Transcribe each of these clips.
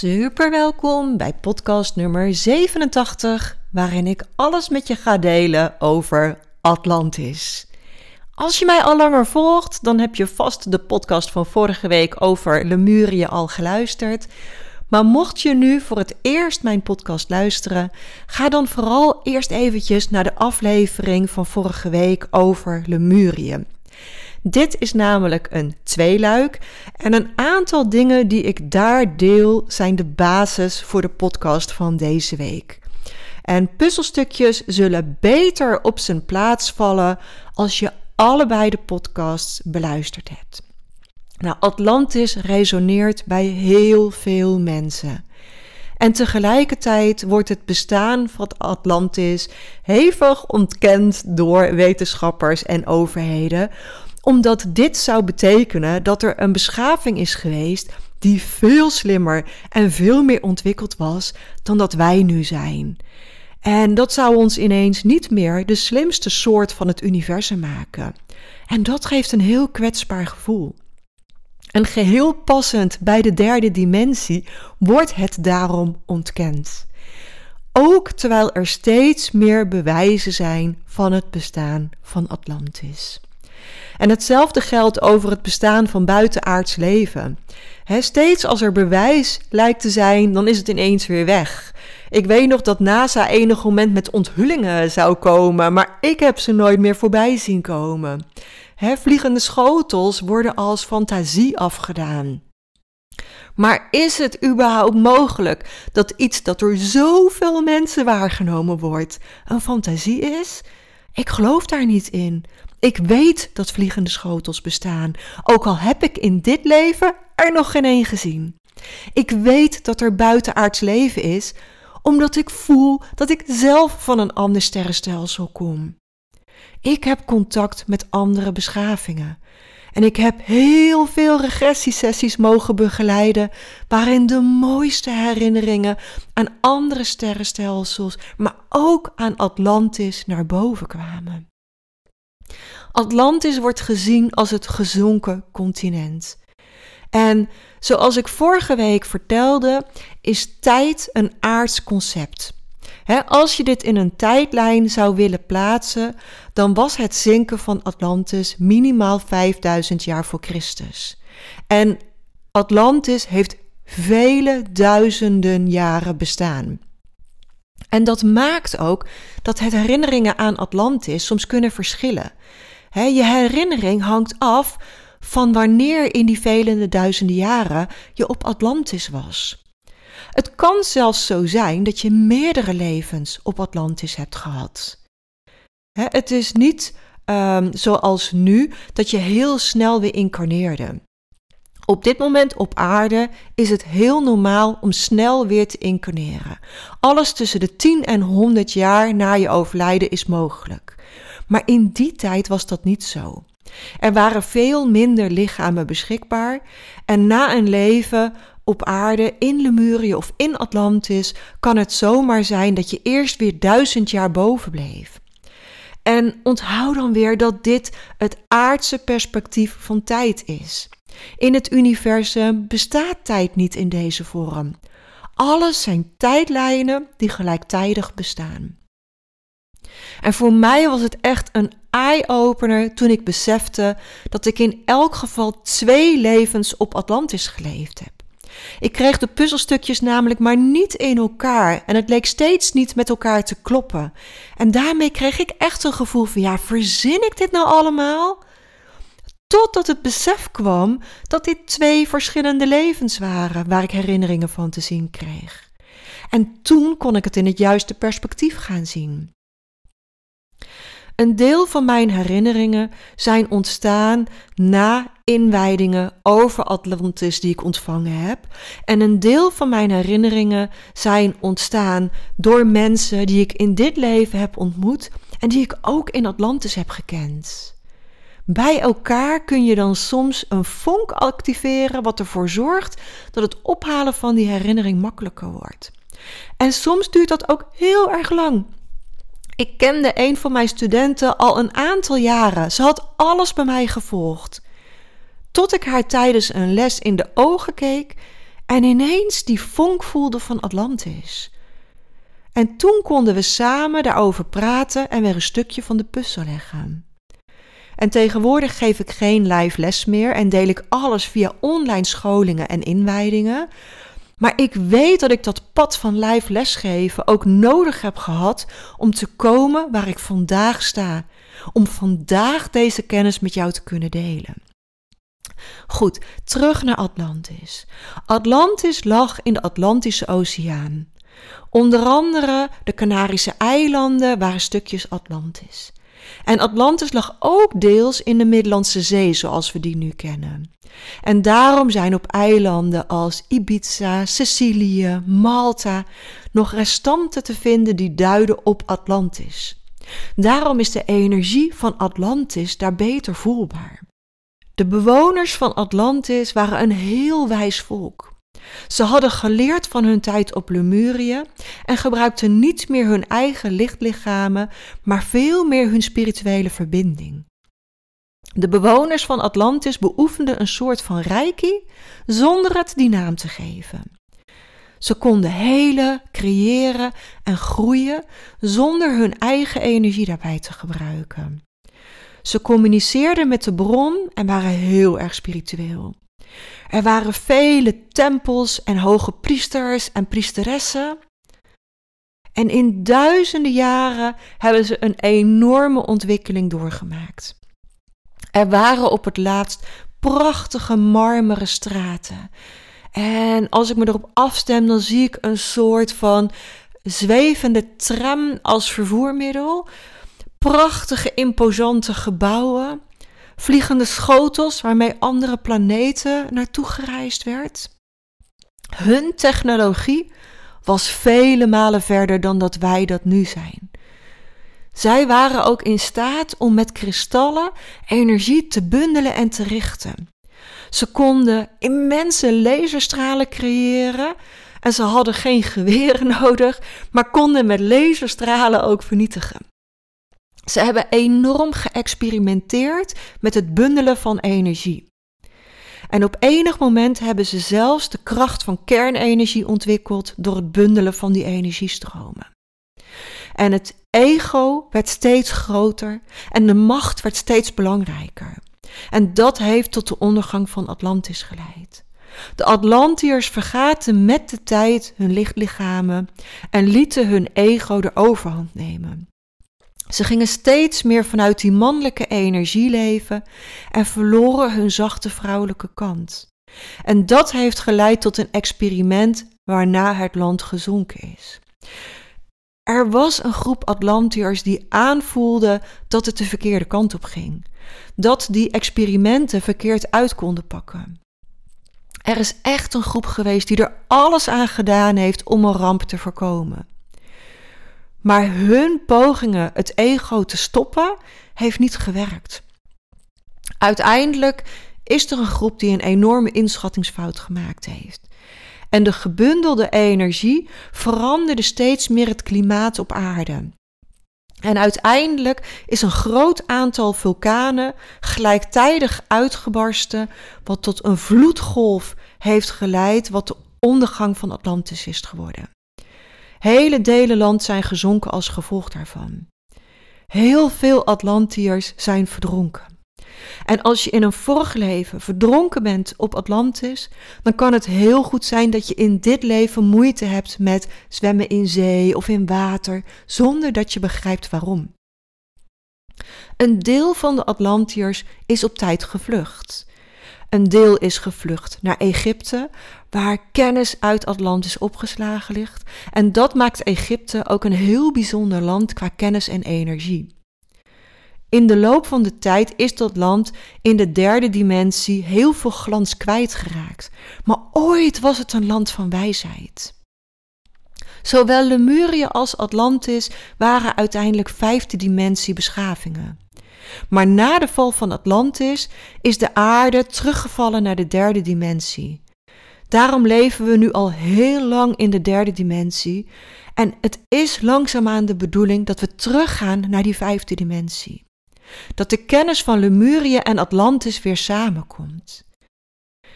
Super welkom bij podcast nummer 87, waarin ik alles met je ga delen over Atlantis. Als je mij al langer volgt, dan heb je vast de podcast van vorige week over Lemurië al geluisterd. Maar mocht je nu voor het eerst mijn podcast luisteren, ga dan vooral eerst eventjes naar de aflevering van vorige week over Lemurië. Dit is namelijk een tweeluik en een aantal dingen die ik daar deel zijn de basis voor de podcast van deze week. En puzzelstukjes zullen beter op zijn plaats vallen als je allebei de podcasts beluisterd hebt. Nou, Atlantis resoneert bij heel veel mensen. En tegelijkertijd wordt het bestaan van Atlantis hevig ontkend door wetenschappers en overheden, omdat dit zou betekenen dat er een beschaving is geweest die veel slimmer en veel meer ontwikkeld was dan dat wij nu zijn. En dat zou ons ineens niet meer de slimste soort van het universum maken. En dat geeft een heel kwetsbaar gevoel. En geheel passend bij de derde dimensie wordt het daarom ontkend. Ook terwijl er steeds meer bewijzen zijn van het bestaan van Atlantis. En hetzelfde geldt over het bestaan van buitenaards leven. steeds als er bewijs lijkt te zijn, dan is het ineens weer weg. Ik weet nog dat NASA enig moment met onthullingen zou komen, maar ik heb ze nooit meer voorbij zien komen. vliegende schotels worden als fantasie afgedaan. Maar is het überhaupt mogelijk dat iets dat door zoveel mensen waargenomen wordt een fantasie is? Ik geloof daar niet in. Ik weet dat vliegende schotels bestaan, ook al heb ik in dit leven er nog geen één gezien. Ik weet dat er buitenaards leven is, omdat ik voel dat ik zelf van een ander sterrenstelsel kom. Ik heb contact met andere beschavingen. En ik heb heel veel regressiesessies mogen begeleiden, waarin de mooiste herinneringen aan andere sterrenstelsels, maar ook aan Atlantis naar boven kwamen. Atlantis wordt gezien als het gezonken continent. En zoals ik vorige week vertelde, is tijd een aards concept. als je dit in een tijdlijn zou willen plaatsen, dan was het zinken van Atlantis minimaal 5000 jaar voor Christus. En Atlantis heeft vele duizenden jaren bestaan. En dat maakt ook dat het herinneringen aan Atlantis soms kunnen verschillen. je herinnering hangt af van wanneer in die vele duizenden jaren je op Atlantis was. Het kan zelfs zo zijn dat je meerdere levens op Atlantis hebt gehad. het is niet um, zoals nu dat je heel snel weer incarneerde. Op dit moment op aarde is het heel normaal om snel weer te incarneren. Alles tussen de 10 en 100 jaar na je overlijden is mogelijk. Maar in die tijd was dat niet zo. Er waren veel minder lichamen beschikbaar en na een leven op aarde in Lemurië of in Atlantis kan het zomaar zijn dat je eerst weer duizend jaar boven bleef. En onthoud dan weer dat dit het aardse perspectief van tijd is. In het universum bestaat tijd niet in deze vorm. Alles zijn tijdlijnen die gelijktijdig bestaan. En voor mij was het echt een eye-opener toen ik besefte dat ik in elk geval twee levens op Atlantis geleefd heb. Ik kreeg de puzzelstukjes namelijk maar niet in elkaar en het leek steeds niet met elkaar te kloppen. En daarmee kreeg ik echt een gevoel van ja, verzin ik dit nou allemaal? Totdat het besef kwam dat dit twee verschillende levens waren waar ik herinneringen van te zien kreeg. En toen kon ik het in het juiste perspectief gaan zien. Een deel van mijn herinneringen zijn ontstaan na inwijdingen over Atlantis die ik ontvangen heb. En een deel van mijn herinneringen zijn ontstaan door mensen die ik in dit leven heb ontmoet en die ik ook in Atlantis heb gekend. Bij elkaar kun je dan soms een vonk activeren, wat ervoor zorgt dat het ophalen van die herinnering makkelijker wordt. En soms duurt dat ook heel erg lang. Ik kende een van mijn studenten al een aantal jaren. Ze had alles bij mij gevolgd. Tot ik haar tijdens een les in de ogen keek en ineens die vonk voelde van Atlantis. En toen konden we samen daarover praten en weer een stukje van de puzzel leggen. En tegenwoordig geef ik geen live les meer en deel ik alles via online scholingen en inwijdingen. Maar ik weet dat ik dat pad van live lesgeven ook nodig heb gehad om te komen waar ik vandaag sta. Om vandaag deze kennis met jou te kunnen delen. Goed, terug naar Atlantis. Atlantis lag in de Atlantische Oceaan. Onder andere de Canarische eilanden waren stukjes Atlantis. En Atlantis lag ook deels in de Middellandse Zee, zoals we die nu kennen. En daarom zijn op eilanden als Ibiza, Sicilië, Malta nog restanten te vinden die duiden op Atlantis. Daarom is de energie van Atlantis daar beter voelbaar. De bewoners van Atlantis waren een heel wijs volk. Ze hadden geleerd van hun tijd op Lemurië en gebruikten niet meer hun eigen lichtlichamen, maar veel meer hun spirituele verbinding. De bewoners van Atlantis beoefenden een soort van reiki zonder het die naam te geven. Ze konden helen, creëren en groeien zonder hun eigen energie daarbij te gebruiken. Ze communiceerden met de bron en waren heel erg spiritueel. Er waren vele tempels en hoge priesters en priesteressen. En in duizenden jaren hebben ze een enorme ontwikkeling doorgemaakt. Er waren op het laatst prachtige marmeren straten. En als ik me erop afstem, dan zie ik een soort van zwevende tram als vervoermiddel. Prachtige, imposante gebouwen vliegende schotels waarmee andere planeten naartoe gereisd werd. Hun technologie was vele malen verder dan dat wij dat nu zijn. Zij waren ook in staat om met kristallen energie te bundelen en te richten. Ze konden immense laserstralen creëren en ze hadden geen geweren nodig, maar konden met laserstralen ook vernietigen. Ze hebben enorm geëxperimenteerd met het bundelen van energie. En op enig moment hebben ze zelfs de kracht van kernenergie ontwikkeld door het bundelen van die energiestromen. En het ego werd steeds groter en de macht werd steeds belangrijker. En dat heeft tot de ondergang van Atlantis geleid. De Atlantiërs vergaten met de tijd hun lichtlichamen en lieten hun ego de overhand nemen. Ze gingen steeds meer vanuit die mannelijke energie leven en verloren hun zachte vrouwelijke kant. En dat heeft geleid tot een experiment waarna het land gezonken is. Er was een groep Atlantiërs die aanvoelde dat het de verkeerde kant op ging. Dat die experimenten verkeerd uit konden pakken. Er is echt een groep geweest die er alles aan gedaan heeft om een ramp te voorkomen. Maar hun pogingen het ego te stoppen, heeft niet gewerkt. Uiteindelijk is er een groep die een enorme inschattingsfout gemaakt heeft. En de gebundelde energie veranderde steeds meer het klimaat op aarde. En uiteindelijk is een groot aantal vulkanen gelijktijdig uitgebarsten, wat tot een vloedgolf heeft geleid, wat de ondergang van Atlantis is geworden. Hele delen land zijn gezonken als gevolg daarvan. Heel veel Atlantiërs zijn verdronken. En als je in een vorig leven verdronken bent op Atlantis, dan kan het heel goed zijn dat je in dit leven moeite hebt met zwemmen in zee of in water, zonder dat je begrijpt waarom. Een deel van de Atlantiërs is op tijd gevlucht. Een deel is gevlucht naar Egypte, waar kennis uit Atlantis opgeslagen ligt. En dat maakt Egypte ook een heel bijzonder land qua kennis en energie. In de loop van de tijd is dat land in de derde dimensie heel veel glans kwijtgeraakt. Maar ooit was het een land van wijsheid. Zowel Lemurië als Atlantis waren uiteindelijk vijfde dimensie beschavingen. Maar na de val van Atlantis is de aarde teruggevallen naar de derde dimensie. Daarom leven we nu al heel lang in de derde dimensie en het is langzaamaan de bedoeling dat we teruggaan naar die vijfde dimensie. Dat de kennis van Lemurië en Atlantis weer samenkomt.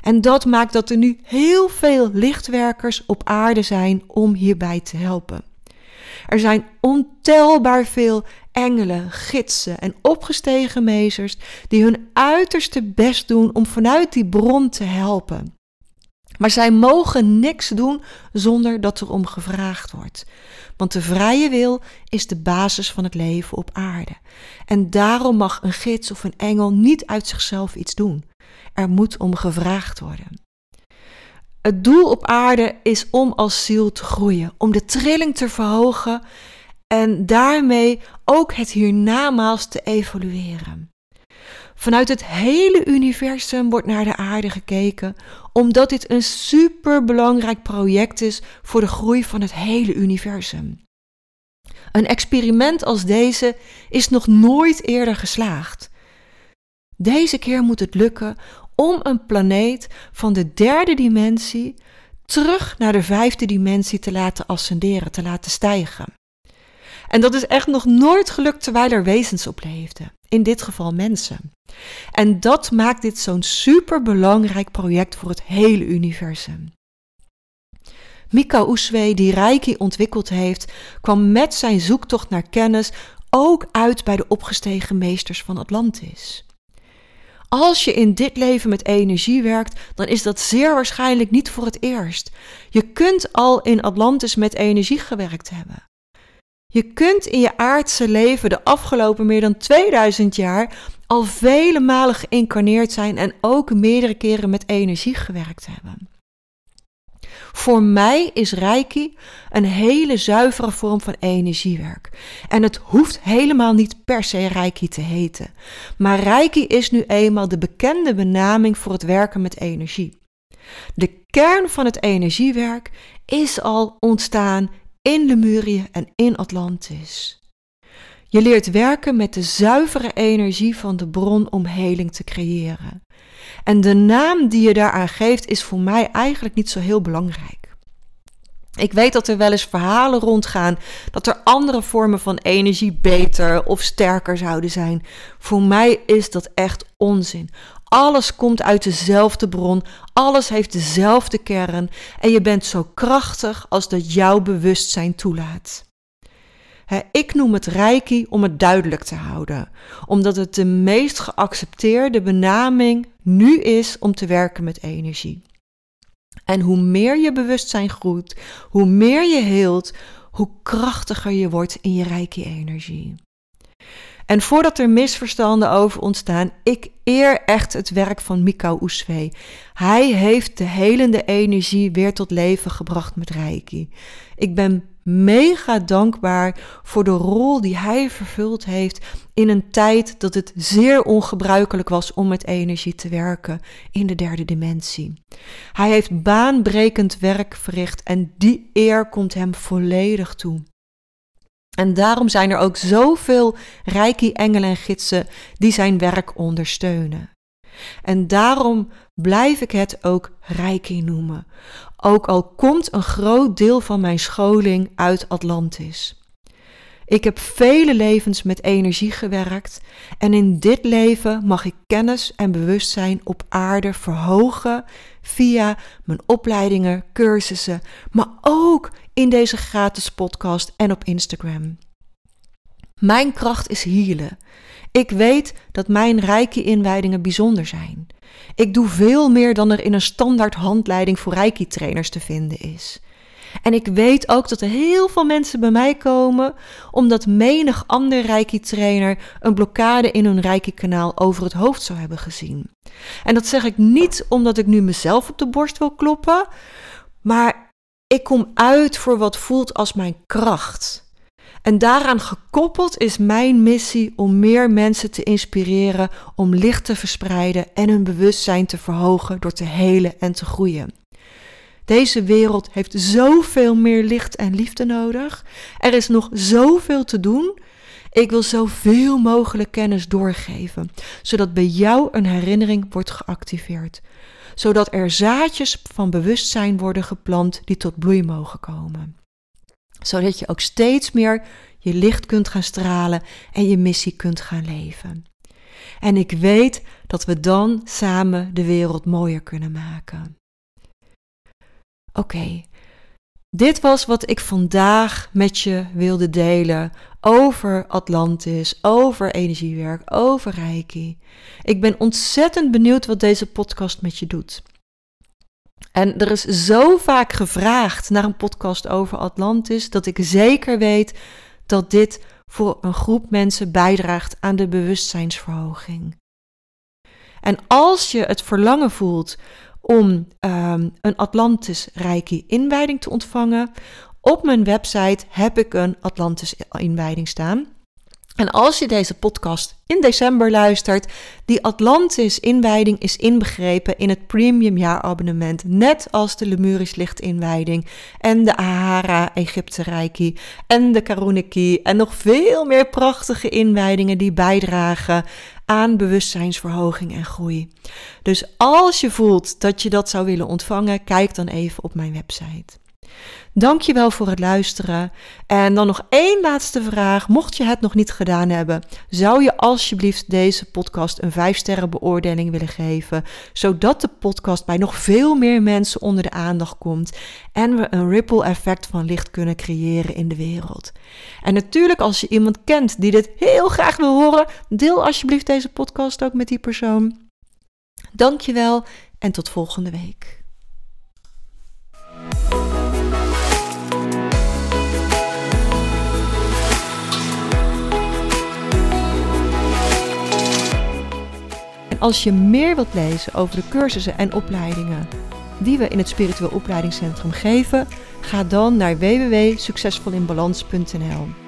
En dat maakt dat er nu heel veel lichtwerkers op aarde zijn om hierbij te helpen. Er zijn ontelbaar veel engelen, gidsen en opgestegen meesters die hun uiterste best doen om vanuit die bron te helpen. Maar zij mogen niks doen zonder dat er om gevraagd wordt. Want de vrije wil is de basis van het leven op aarde. En daarom mag een gids of een engel niet uit zichzelf iets doen. Er moet om gevraagd worden. Het doel op aarde is om als ziel te groeien, om de trilling te verhogen en daarmee ook het hiernamaals te evolueren. Vanuit het hele universum wordt naar de aarde gekeken, omdat dit een superbelangrijk project is voor de groei van het hele universum. Een experiment als deze is nog nooit eerder geslaagd. Deze keer moet het lukken om een planeet van de derde dimensie terug naar de vijfde dimensie te laten ascenderen, te laten stijgen. En dat is echt nog nooit gelukt terwijl er wezens op leefden. In dit geval mensen. En dat maakt dit zo'n superbelangrijk project voor het hele universum. Mika Uswe, die Reiki ontwikkeld heeft, kwam met zijn zoektocht naar kennis ook uit bij de opgestegen meesters van Atlantis. Als je in dit leven met energie werkt, dan is dat zeer waarschijnlijk niet voor het eerst. Je kunt al in Atlantis met energie gewerkt hebben. Je kunt in je aardse leven de afgelopen meer dan 2000 jaar al vele malen geïncarneerd zijn en ook meerdere keren met energie gewerkt hebben. Voor mij is Reiki een hele zuivere vorm van energiewerk. En het hoeft helemaal niet per se Reiki te heten. Maar Reiki is nu eenmaal de bekende benaming voor het werken met energie. De kern van het energiewerk is al ontstaan in Lemurië en in Atlantis. Je leert werken met de zuivere energie van de bron om heling te creëren. En de naam die je daaraan geeft is voor mij eigenlijk niet zo heel belangrijk. Ik weet dat er wel eens verhalen rondgaan dat er andere vormen van energie beter of sterker zouden zijn. Voor mij is dat echt onzin. Alles komt uit dezelfde bron, alles heeft dezelfde kern en je bent zo krachtig als dat jouw bewustzijn toelaat. Ik noem het reiki om het duidelijk te houden, omdat het de meest geaccepteerde benaming nu is om te werken met energie. En hoe meer je bewustzijn groeit, hoe meer je heelt, hoe krachtiger je wordt in je reiki-energie. En voordat er misverstanden over ontstaan, ik eer echt het werk van Mikau Oeswee. Hij heeft de helende energie weer tot leven gebracht met Reiki. Ik ben mega dankbaar voor de rol die hij vervuld heeft in een tijd dat het zeer ongebruikelijk was om met energie te werken in de derde dimensie. Hij heeft baanbrekend werk verricht en die eer komt hem volledig toe. En daarom zijn er ook zoveel reiki-engelen en gidsen die zijn werk ondersteunen. En daarom blijf ik het ook reiki noemen, ook al komt een groot deel van mijn scholing uit Atlantis. Ik heb vele levens met energie gewerkt en in dit leven mag ik kennis en bewustzijn op aarde verhogen via mijn opleidingen, cursussen, maar ook in deze gratis podcast en op Instagram. Mijn kracht is hielen. Ik weet dat mijn rijke inwijdingen bijzonder zijn. Ik doe veel meer dan er in een standaard handleiding voor Reiki-trainers te vinden is. En ik weet ook dat er heel veel mensen bij mij komen omdat menig ander Reiki-trainer een blokkade in hun Reiki-kanaal over het hoofd zou hebben gezien. En dat zeg ik niet omdat ik nu mezelf op de borst wil kloppen, maar ik kom uit voor wat voelt als mijn kracht. En daaraan gekoppeld is mijn missie om meer mensen te inspireren om licht te verspreiden en hun bewustzijn te verhogen door te helen en te groeien. Deze wereld heeft zoveel meer licht en liefde nodig. Er is nog zoveel te doen. Ik wil zoveel mogelijk kennis doorgeven, zodat bij jou een herinnering wordt geactiveerd. Zodat er zaadjes van bewustzijn worden geplant die tot bloei mogen komen. Zodat je ook steeds meer je licht kunt gaan stralen en je missie kunt gaan leven. En ik weet dat we dan samen de wereld mooier kunnen maken. Oké, dit was wat ik vandaag met je wilde delen over Atlantis, over energiewerk, over Reiki. Ik ben ontzettend benieuwd wat deze podcast met je doet. En er is zo vaak gevraagd naar een podcast over Atlantis dat ik zeker weet dat dit voor een groep mensen bijdraagt aan de bewustzijnsverhoging. En als je het verlangen voelt om um, een Atlantis Reiki inwijding te ontvangen. Op mijn website heb ik een Atlantis inwijding staan. En als je deze podcast in december luistert, die Atlantis inwijding is inbegrepen in het premium jaarabonnement, net als de Lemurisch licht inwijding en de Ahara Egypte Reiki en de Karuniki en nog veel meer prachtige inwijdingen die bijdragen aan bewustzijnsverhoging en groei. Dus als je voelt dat je dat zou willen ontvangen, kijk dan even op mijn website. Dankjewel voor het luisteren. En dan nog één laatste vraag. Mocht je het nog niet gedaan hebben, zou je alsjeblieft deze podcast een 5 sterren beoordeling willen geven, zodat de podcast bij nog veel meer mensen onder de aandacht komt en we een ripple effect van licht kunnen creëren in de wereld. En natuurlijk als je iemand kent die dit heel graag wil horen, deel alsjeblieft deze podcast ook met die persoon. Dankjewel en tot volgende week. Als je meer wilt lezen over de cursussen en opleidingen die we in het Spiritueel Opleidingscentrum geven, ga dan naar www.succesvolinbalans.nl.